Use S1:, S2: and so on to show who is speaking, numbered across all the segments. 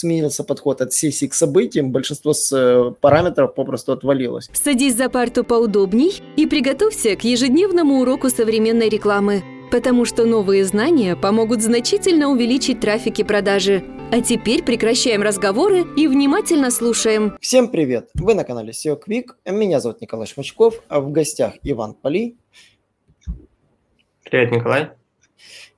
S1: сменился подход от сессии к событиям, большинство с э, параметров попросту отвалилось.
S2: Садись за парту поудобней и приготовься к ежедневному уроку современной рекламы, потому что новые знания помогут значительно увеличить трафик и продажи. А теперь прекращаем разговоры и внимательно слушаем.
S1: Всем привет! Вы на канале SEO Quick. Меня зовут Николай Шмачков, а в гостях Иван Поли.
S3: Привет, Николай.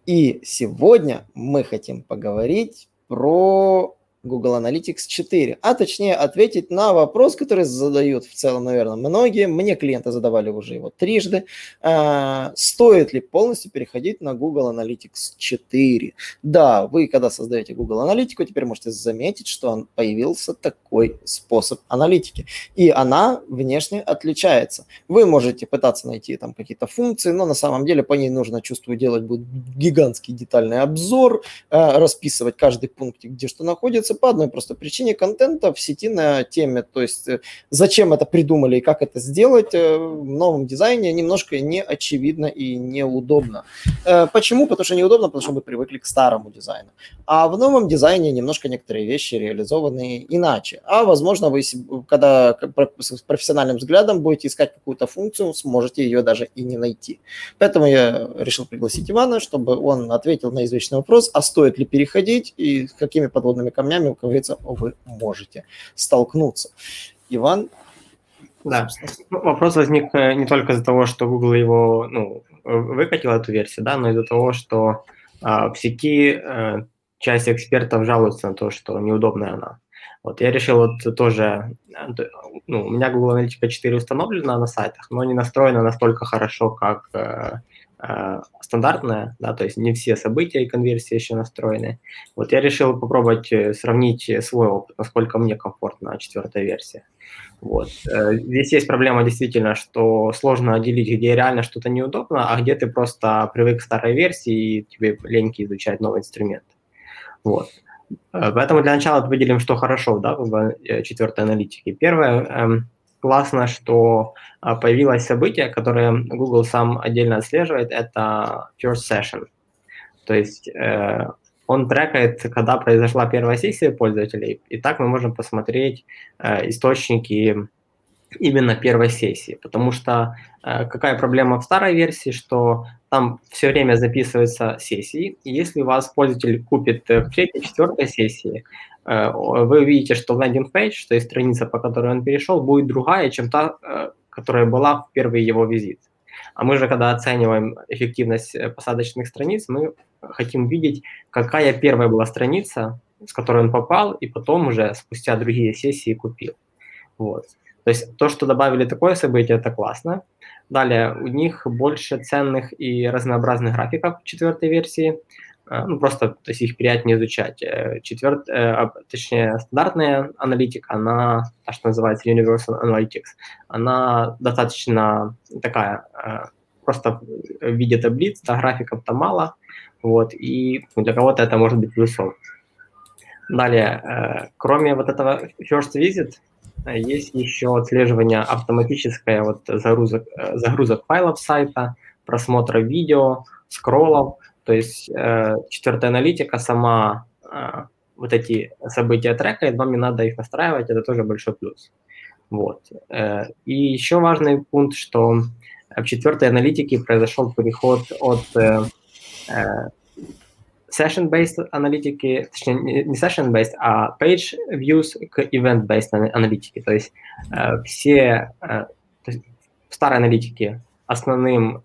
S1: И сегодня мы хотим поговорить про Google Analytics 4, а точнее ответить на вопрос, который задают в целом, наверное, многие. Мне клиенты задавали уже его трижды. А, стоит ли полностью переходить на Google Analytics 4? Да, вы, когда создаете Google Аналитику, теперь можете заметить, что он появился такой способ аналитики. И она внешне отличается. Вы можете пытаться найти там какие-то функции, но на самом деле по ней нужно, чувствую, делать будет гигантский детальный обзор, а, расписывать каждый пункт, где что находится, появляется по одной простой причине контента в сети на теме. То есть э, зачем это придумали и как это сделать э, в новом дизайне немножко не очевидно и неудобно. Э, почему? Потому что неудобно, потому что мы привыкли к старому дизайну. А в новом дизайне немножко некоторые вещи реализованы иначе. А возможно, вы, когда с профессиональным взглядом будете искать какую-то функцию, сможете ее даже и не найти. Поэтому я решил пригласить Ивана, чтобы он ответил на извечный вопрос, а стоит ли переходить и какими подводными камнями вещами, как говорится, вы можете столкнуться. Иван?
S3: Да, вопрос возник э, не только из-за того, что Google его ну, выкатил эту версию, да, но из-за того, что а, в сети а, часть экспертов жалуются на то, что неудобная она. Вот я решил вот тоже, ну, у меня Google Analytics 4 установлена на сайтах, но не настроена настолько хорошо, как Э, стандартная, да, то есть не все события и конверсии еще настроены. Вот я решил попробовать э, сравнить свой опыт, насколько мне комфортна четвертая версия. Вот. Э, здесь есть проблема действительно, что сложно отделить, где реально что-то неудобно, а где ты просто привык к старой версии и тебе леньки изучать новый инструмент. Вот. Поэтому для начала выделим, что хорошо да, в четвертой аналитике. Первое, эм, классно, что а, появилось событие, которое Google сам отдельно отслеживает, это first session. То есть э, он трекает, когда произошла первая сессия пользователей, и так мы можем посмотреть э, источники именно первой сессии, потому что э, какая проблема в старой версии, что там все время записываются сессии, и если у вас пользователь купит в третьей, четвертой сессии, вы увидите, что лендинг-пейдж, то есть страница, по которой он перешел, будет другая, чем та, э, которая была в первый его визит. А мы же, когда оцениваем эффективность э, посадочных страниц, мы хотим видеть, какая первая была страница, с которой он попал, и потом уже спустя другие сессии купил. Вот. То есть то, что добавили такое событие, это классно. Далее, у них больше ценных и разнообразных графиков в четвертой версии. Э, ну, просто то есть их приятнее изучать. Э, Четверть, э, точнее, стандартная аналитика, она, та, что называется Universal Analytics, она достаточно такая, просто в виде таблиц, да, графиков-то мало, вот, и для кого-то это может быть плюсом. Далее, кроме вот этого First Visit, есть еще отслеживание автоматическое вот загрузок, загрузок файлов сайта, просмотра видео, скроллов, то есть э, четвертая аналитика сама э, вот эти события трекает, вам не надо их настраивать, это тоже большой плюс. Вот. Э, и еще важный пункт, что в четвертой аналитике произошел переход от э, session-based аналитики, точнее не session-based, а page views к event-based аналитике. То есть все э, то есть в старой аналитике основным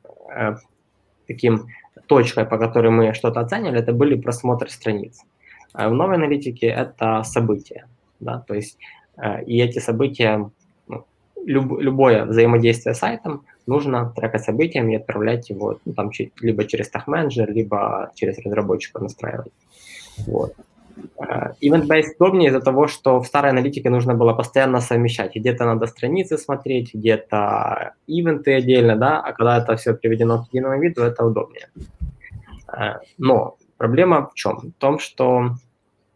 S3: таким точкой, по которой мы что-то оценивали, это были просмотры страниц. А в новой аналитике это события. Да? То есть э, и эти события, ну, люб, любое взаимодействие с сайтом нужно трекать событиями и отправлять его ну, там, либо через Manager, либо через разработчика настраивать. Вот. Э, event-based удобнее из-за того, что в старой аналитике нужно было постоянно совмещать. Где-то надо страницы смотреть, где-то ивенты отдельно, да, а когда это все приведено к единому виду, это удобнее. Э, но проблема в чем? В том, что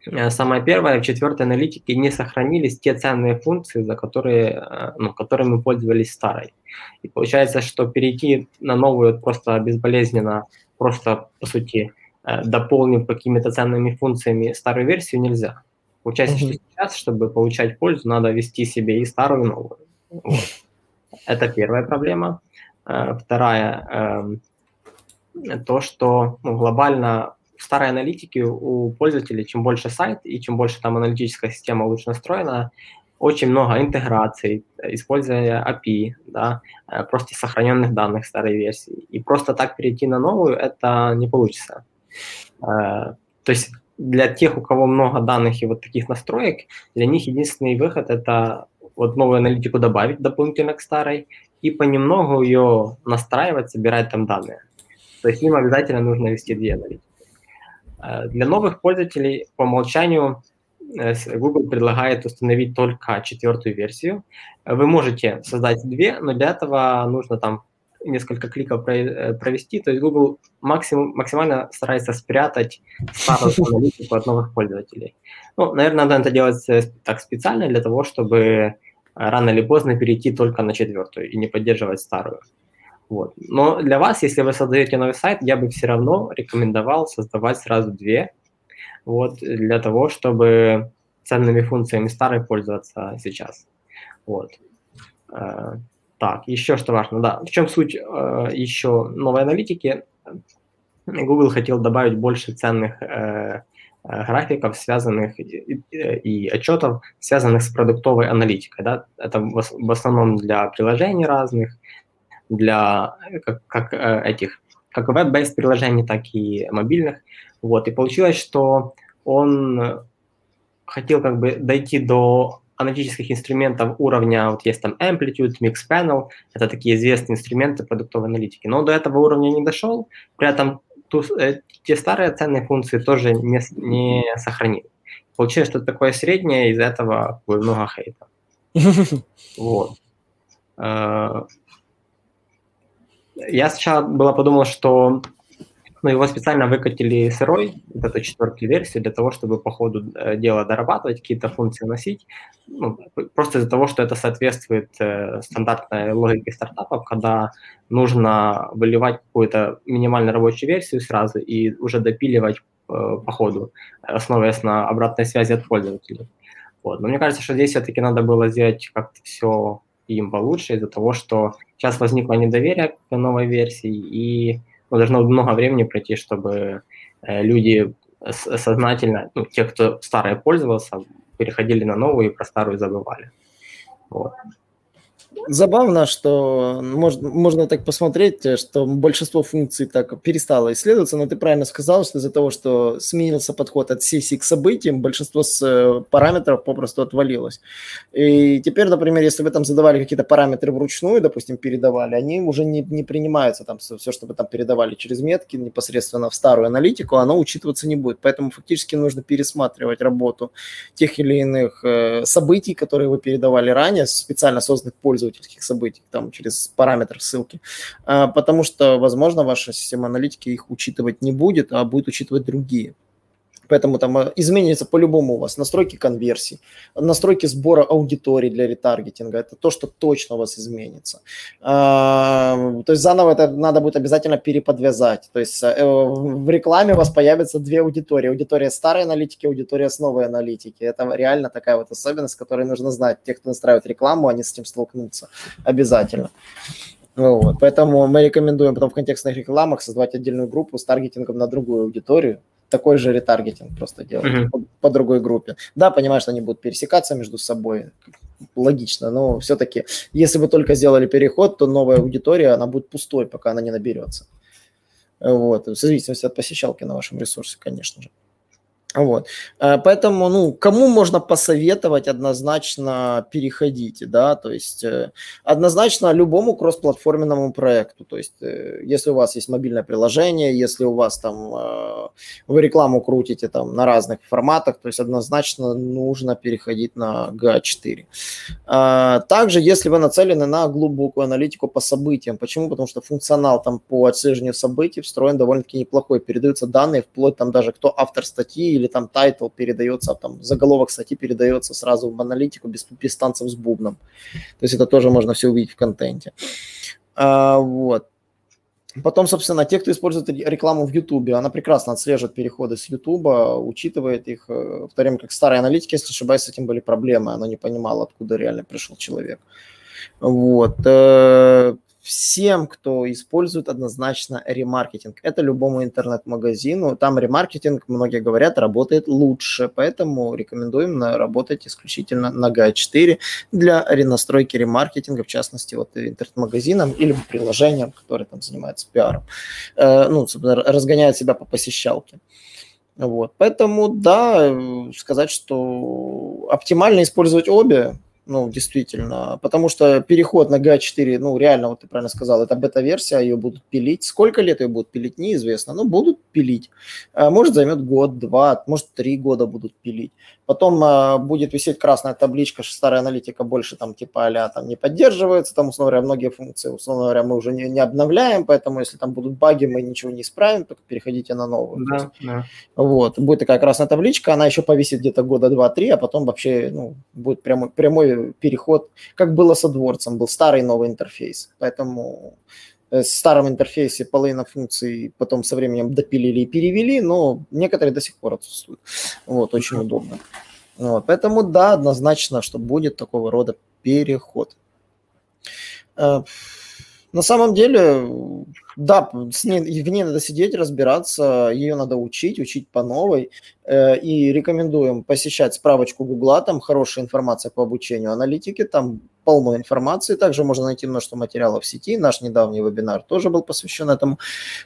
S3: э, самое первое, в четвертой аналитике не сохранились те ценные функции, за которые, ну, которыми мы пользовались старой. И получается, что перейти на новую просто безболезненно, просто, по сути, Э, дополнив какими-то ценными функциями старую версию, нельзя. Получается, mm-hmm. что сейчас, чтобы получать пользу, надо вести себе и старую, и новую. Вот. Это первая проблема. Э, вторая, эм, то, что ну, глобально в старой аналитике у пользователей, чем больше сайт и чем больше там аналитическая система лучше настроена, очень много интеграций, используя API, да, э, просто сохраненных данных старой версии. И просто так перейти на новую это не получится. Э, то есть для тех, у кого много данных и вот таких настроек, для них единственный выход – это вот новую аналитику добавить дополнительно к старой и понемногу ее настраивать, собирать там данные. То есть им обязательно нужно вести две аналитики. Э, для новых пользователей по умолчанию э, Google предлагает установить только четвертую версию. Вы можете создать две, но для этого нужно там несколько кликов э, провести. То есть Google максимум, максимально старается спрятать старую аналитику от новых пользователей. Ну, наверное, надо это делать так специально для того, чтобы рано или поздно перейти только на четвертую и не поддерживать старую. Вот. Но для вас, если вы создаете новый сайт, я бы все равно рекомендовал создавать сразу две, вот, для того, чтобы ценными функциями старой пользоваться сейчас. Вот. Э, так, еще что важно, да. В чем суть э, еще новой аналитики? Google хотел добавить больше ценных э, графиков, связанных и отчетов, связанных с продуктовой аналитикой. Да? Это в основном для приложений разных, для как, как э, этих, как веб-based приложений, так и мобильных. Вот. И получилось, что он хотел как бы дойти до аналитических инструментов уровня, вот есть там Amplitude, Mixpanel, это такие известные инструменты продуктовой аналитики. Но до этого уровня не дошел, при этом ту, э, те старые ценные функции тоже не, не сохранил. Получилось что такое среднее, из-за этого много хейта. Вот. Я сначала было подумал, что но его специально выкатили сырой, вот эту четвертую версию, для того, чтобы по ходу э, дела дорабатывать, какие-то функции вносить, ну, просто из-за того, что это соответствует э, стандартной логике стартапов, когда нужно выливать какую-то минимально рабочую версию сразу и уже допиливать э, по ходу, основываясь на обратной связи от пользователей. Вот. Но мне кажется, что здесь все-таки надо было сделать как-то все им получше из-за того, что сейчас возникло недоверие к новой версии, и должно много времени пройти, чтобы э, люди сознательно, ну, те, кто старое пользовался, переходили на новую и про старую забывали. Вот.
S1: Забавно, что можно, можно так посмотреть, что большинство функций так перестало исследоваться, но ты правильно сказал, что из-за того, что сменился подход от сессии к событиям, большинство с э, параметров попросту отвалилось. И теперь, например, если вы там задавали какие-то параметры вручную, допустим, передавали, они уже не, не принимаются, там все, что вы там передавали через метки непосредственно в старую аналитику, оно учитываться не будет. Поэтому фактически нужно пересматривать работу тех или иных э, событий, которые вы передавали ранее, специально созданных пользователей, пользовательских событий, там через параметр ссылки, а, потому что, возможно, ваша система аналитики их учитывать не будет, а будет учитывать другие. Поэтому там э, изменится по-любому у вас настройки конверсий, настройки сбора аудитории для ретаргетинга. Это то, что точно у вас изменится. А, то есть заново это надо будет обязательно переподвязать. То есть э, в рекламе у вас появятся две аудитории. Аудитория старой аналитики, аудитория с новой аналитики. Это реально такая вот особенность, которую нужно знать. Те, кто настраивает рекламу, они с этим столкнутся обязательно. Вот. Поэтому мы рекомендуем потом в контекстных рекламах создавать отдельную группу с таргетингом на другую аудиторию, такой же ретаргетинг просто делать mm-hmm. по, по другой группе. Да, понимаю, что они будут пересекаться между собой, логично, но все-таки, если вы только сделали переход, то новая аудитория, она будет пустой, пока она не наберется. Вот, в зависимости от посещалки на вашем ресурсе, конечно же. Вот. Э, поэтому, ну, кому можно посоветовать однозначно переходите, да, то есть э, однозначно любому кроссплатформенному проекту, то есть э, если у вас есть мобильное приложение, если у вас там вы рекламу крутите там на разных форматах, то есть однозначно нужно переходить на GA4. Также, если вы нацелены на глубокую аналитику по событиям, почему? Потому что функционал там по отслеживанию событий встроен довольно-таки неплохой, передаются данные вплоть там даже кто автор статьи или там title передается, там заголовок статьи передается сразу в аналитику без, без танцев с бубном. То есть это тоже можно все увидеть в контенте. А, вот. Потом, собственно, те, кто использует рекламу в YouTube, она прекрасно отслеживает переходы с YouTube, учитывает их, э, в то время как старые аналитики, если ошибаюсь, с этим были проблемы, она не понимала, откуда реально пришел человек. Вот. Э, всем, кто использует однозначно ремаркетинг. Это любому интернет-магазину. Там ремаркетинг, многие говорят, работает лучше, поэтому рекомендуем работать исключительно на GA4 для настройки ремаркетинга, в частности, вот интернет-магазинам или приложениям, которые там занимаются пиаром. Э, ну, разгоняют себя по посещалке. Вот. Поэтому, да, сказать, что оптимально использовать обе, ну, действительно, потому что переход на GA4, ну, реально, вот ты правильно сказал, это бета-версия, ее будут пилить. Сколько лет ее будут пилить, неизвестно, но будут пилить. А, может, займет год, два, может, три года будут пилить. Потом а, будет висеть красная табличка, что старая аналитика больше там типа а там не поддерживается, там, условно говоря, многие функции, условно говоря, мы уже не, не обновляем, поэтому если там будут баги, мы ничего не исправим, только переходите на новую. Да, да. Вот, будет такая красная табличка, она еще повисит где-то года два-три, а потом вообще, ну, будет прямой, прямой переход, как было с AdWords, был старый новый интерфейс, поэтому в э, старом интерфейсе половина функций потом со временем допилили и перевели, но некоторые до сих пор отсутствуют. Вот, очень удобно. Вот, поэтому да, однозначно, что будет такого рода переход. Э, на самом деле, да, с ней, в ней надо сидеть, разбираться, ее надо учить, учить по новой. Э, и рекомендуем посещать справочку Гугла, там хорошая информация по обучению аналитики, там полно информации. Также можно найти множество материалов в сети. Наш недавний вебинар тоже был посвящен этому.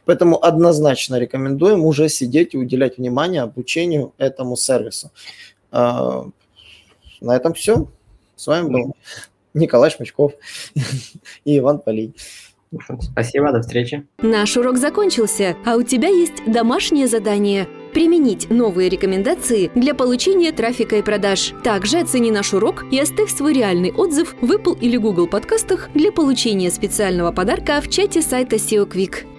S1: Поэтому однозначно рекомендуем уже сидеть и уделять внимание обучению этому сервису. Э, на этом все. С вами был Николай Шмачков и Иван Полей.
S3: Спасибо, до встречи.
S2: Наш урок закончился, а у тебя есть домашнее задание – применить новые рекомендации для получения трафика и продаж. Также оцени наш урок и оставь свой реальный отзыв в Apple или Google подкастах для получения специального подарка в чате сайта SEO Quick.